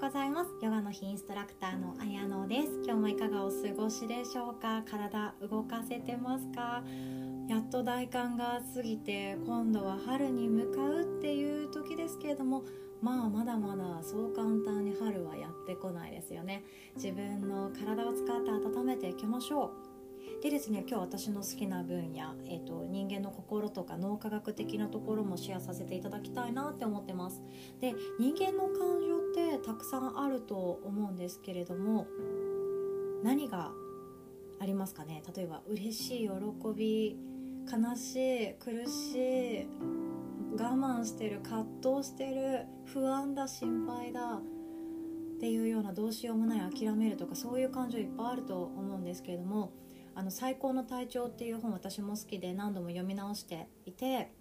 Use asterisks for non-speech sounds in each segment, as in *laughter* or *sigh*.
ございます。ヨガの日インストラクターのあやのです。今日もいかがお過ごしでしょうか？体動かせてますか？やっと大寒が過ぎて今度は春に向かうっていう時ですけれどもまあまだまだそう簡単に春はやってこないですよね。自分の体を使って温めていきましょう。でですね今日私の好きな分野、えーと、人間の心とか脳科学的なところもシェアさせていただきたいなって思ってます。で人間の感情ってたくさんあると思うんですけれども何がありますかね？例えば嬉しい喜び悲しい苦しい我慢してる葛藤してる不安だ心配だっていうようなどうしようもない諦めるとかそういう感情いっぱいあると思うんですけれどもあの最高の体調っていう本私も好きで何度も読み直していて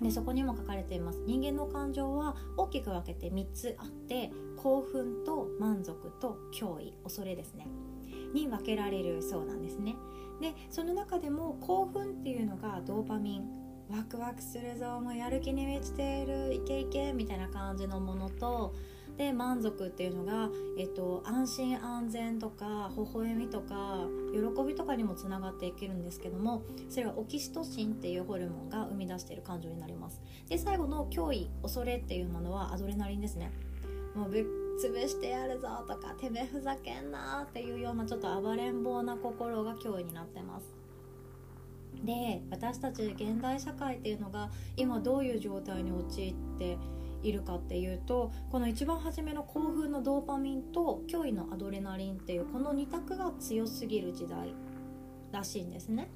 でそこにも書かれています。人間の感情は大きく分けて3つあって興奮と満足と脅威恐れですね。に分けられるそうなんですね。でその中でも興奮っていうのがドーパミンワクワクするぞもうやる気に満ちているイケイケみたいな感じのものとで満足っていうのが、えっと、安心安全とか微笑みとか喜びとかにもつながっていけるんですけどもそれはオキシトシンっていうホルモンが生み出している感情になります。で最後の脅威恐れっていうものはアドレナリンですね。もうぶっ潰してやるぞとかてめえふざけんなっていうようなちょっと暴れん坊な心が脅威になってます。で私たち現代社会っていうのが今どういう状態に陥っているかっていうとこの一番初めの興奮のドーパミンと脅威のアドレナリンっていうこの2択が強すぎる時代らしいんですね。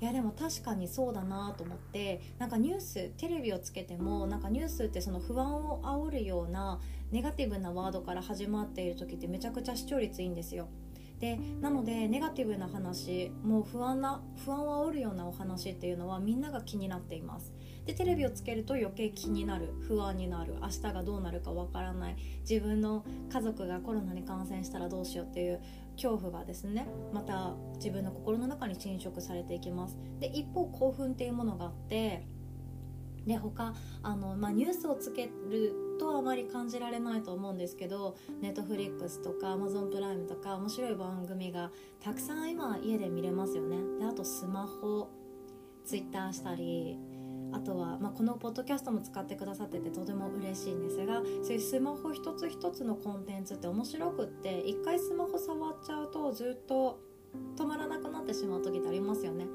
いやでも確かにそうだなと思ってなんかニューステレビをつけてもなんかニュースってその不安を煽るようなネガティブなワードから始まっている時ってめちゃくちゃ視聴率いいんですよ。でなのでネガティブな話もう不安な不安を煽るようなお話っていうのはみんなが気になっています。でテレビをつけると余計気になる不安になる。明日がどうなるかわからない。自分の家族がコロナに感染したらどうしようっていう恐怖がですねまた自分の心の中に侵食されていきます。で一方興奮っていうものがあってで他あの、まあ、ニュースをつけるとあまり感じられないと思うんですけどネットフリックスとかアマゾンプライムとか面白い番組がたくさん今家で見れますよねであとスマホツイッターしたりあとは、まあ、このポッドキャストも使ってくださっててとても嬉しいんですがそういうスマホ一つ一つのコンテンツって面白くって一回スマホ触っちゃうとずっと止まらなくなってしまう時ってありますよね。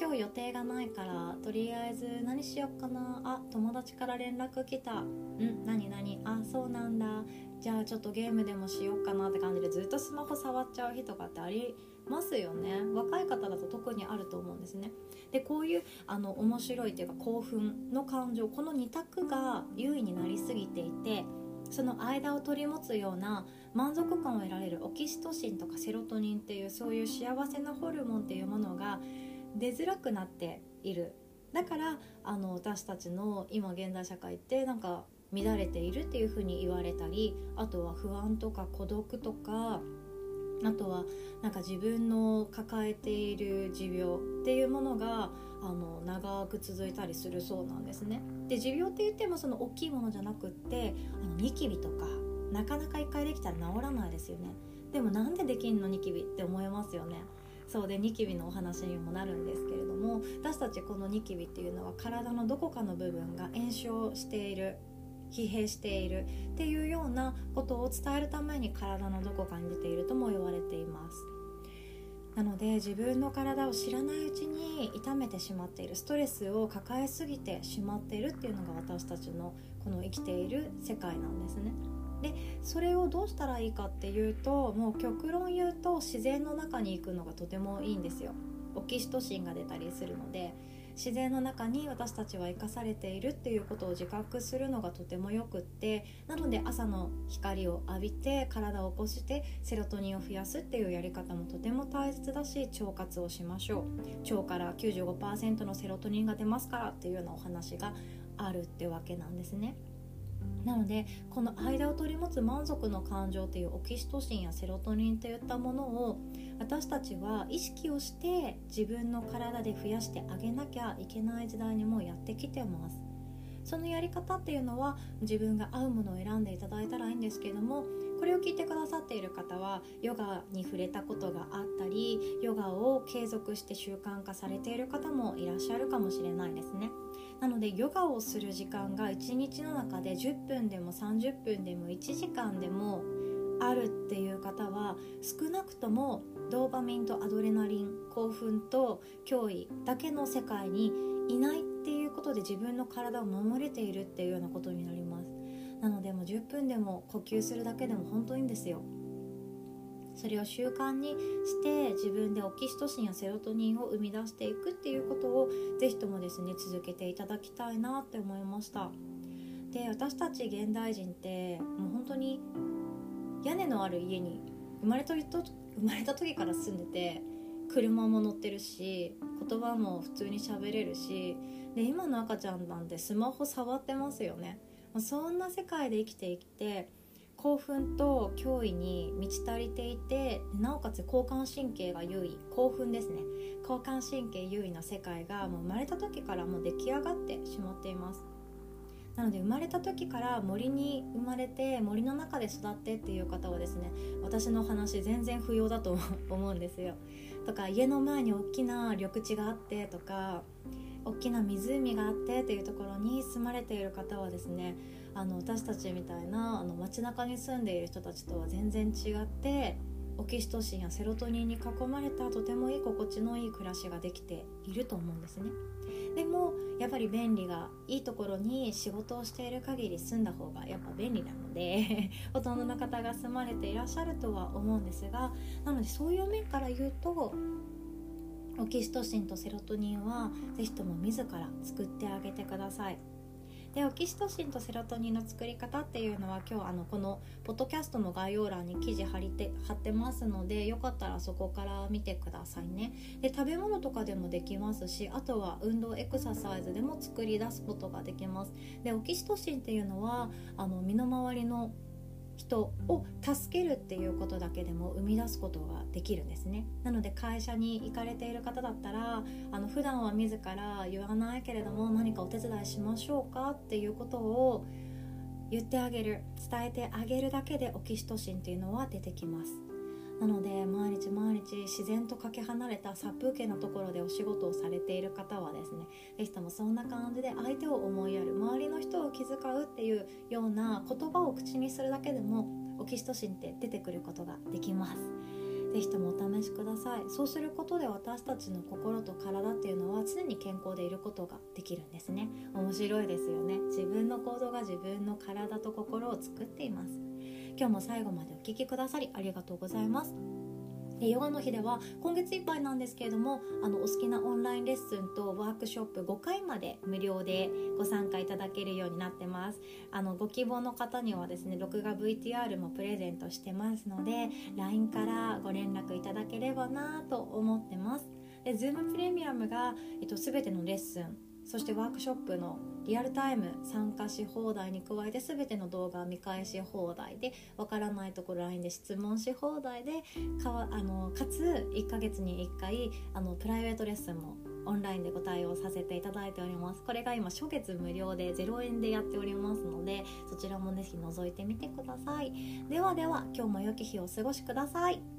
今日予定がないからとりあえず何しよっかな。あ友達から連絡来た。うん何何？あそうなんだ。じゃあちょっとゲームでもしようかなって感じでずっとスマホ触っちゃう日とかってありますよね。若い方だと特にあると思うんですね。でこういうあの面白いというか興奮の感情この2択が優位になりすぎていてその間を取り持つような満足感を得られるオキシトシンとかセロトニンっていうそういう幸せなホルモンっていうものが出づらくなっているだからあの私たちの今現代社会ってなんか乱れているっていうふうに言われたりあとは不安とか孤独とかあとはなんか自分の抱えている持病っていうものがあの長く続いたりするそうなんですね。で持病って言ってもその大きいものじゃなくってあのニキビとかなかなか1回できたら治らないですよね。でもなんでできんのニキビって思いますよね。そうでニキビのお話にもなるんですけれども私たちこのニキビっていうのは体のどこかの部分が炎症している疲弊しているっていうようなことを伝えるために体のどこかに出ているとも言われていますなので自分の体を知らないうちに痛めてしまっているストレスを抱えすぎてしまっているっていうのが私たちのこの生きている世界なんですね。でそれをどうしたらいいかっていうともう極論言うと自然の中に行くのがとてもいいんですよオキシトシンが出たりするので自然の中に私たちは生かされているっていうことを自覚するのがとてもよくってなので朝の光を浴びて体を起こしてセロトニンを増やすっていうやり方もとても大切だし腸活をしましょう腸から95%のセロトニンが出ますからっていうようなお話があるってわけなんですね。なのでこの間を取り持つ満足の感情っていうオキシトシンやセロトニンといったものを私たちは意識をして自分の体で増やしてあげなきゃいけない時代にもやってきてます。そのやり方っていうのは自分が合うものを選んでいただいたらいいんですけどもこれを聞いてくださっている方はヨガに触れたことがあったりヨガを継続して習慣化されている方もいらっしゃるかもしれないですね。なのでヨガをする時間が1日の中で10分でも30分でも1時間でもあるっていう方は少なくともドーパミンとアドレナリン興奮と脅威だけの世界にいないっていうことで自分の体を守れているっていうようなことになります。なのでもう10分でも呼吸するだけでも本当にいいんですよ。それを習慣にして自分でオキシトシンやセロトニンを生み出していくっていうことをぜひともですね続けていただきたいなって思いました。で私たち現代人ってもう本当に屋根のある家に生まれた生まれた時から住んでて車も乗ってるし言葉も普通に喋れるしで今の赤ちゃんなんてスマホ触ってますよね。そんな世界で生きていて興奮と脅威に満ち足りていてなおかつ交感神経が優位興奮ですね交感神経優位な世界がもう生まれた時からもう出来上がってしまっていますなので生まれた時から森に生まれて森の中で育ってっていう方はですね私の話全然不要だと思うんですよ。とか家の前に大きな緑地があってとか大きな湖があってっていうところに住まれている方はですねあの私たちみたいなあの街中に住んでいる人たちとは全然違ってオキシトシンやセロトニンに囲まれたとてもいい心地のいい暮らしができていると思うんですね。でもやっぱり便利がいいところに仕事をしている限り住んだ方がやっぱ便利なので *laughs* ほとんどの方が住まれていらっしゃるとは思うんですがなのでそういう面から言うとオキシトシンとセロトニンは是非とも自ら作ってあげてください。でオキシトシンとセロトニンの作り方っていうのは今日あのこのポッドキャストの概要欄に記事貼りて貼ってますのでよかったらそこから見てくださいね。で食べ物とかでもできますしあとは運動エクササイズでも作り出すことができます。でオキシトシンっていうのはあの身の回りの人を助けるっていうことだけでも生み出すことができるんですね。なので会社に行かれている方だったらあの普段は自ら言わないけれども何かお手伝いしましょうかっていうことを言ってあげる伝えてあげるだけでオキシトシンっていうのは出てきます。なので毎日毎日自然とかけ離れた殺風景なところでお仕事をされている方はですね是非ともそんな感じで相手を思いやる周りの人を気遣うっていうような言葉を口にするだけでもオキシトシンって出てくることができます。是非ともお試しください。そうすることで私たちの心と体っていうのは常に健康でいることができるんですね。面白いですよね。自分の行動が自分の体と心を作っています。今日も最後までお聴きくださりありがとうございます。ヨガの日では今月いっぱいなんですけれどもあのお好きなオンラインレッスンとワークショップ5回まで無料でご参加いただけるようになってます。あのご希望の方にはですね録画 VTR もプレゼントしてますので LINE からご連絡いただければなと思ってます。で Zoom プレミアムが、えっと、全てのレッスンそしてワークショップのリアルタイム参加し放題に加えて全ての動画を見返し放題でわからないところ LINE で質問し放題でかわあのかつ1ヶ月に1回あのプライベートレッスンもオンラインでご対応させていただいております。これが今初月無料で0円でやっておりますのでそちらもぜひ覗いてみてください。ではでは今日も良き日をお過ごしください。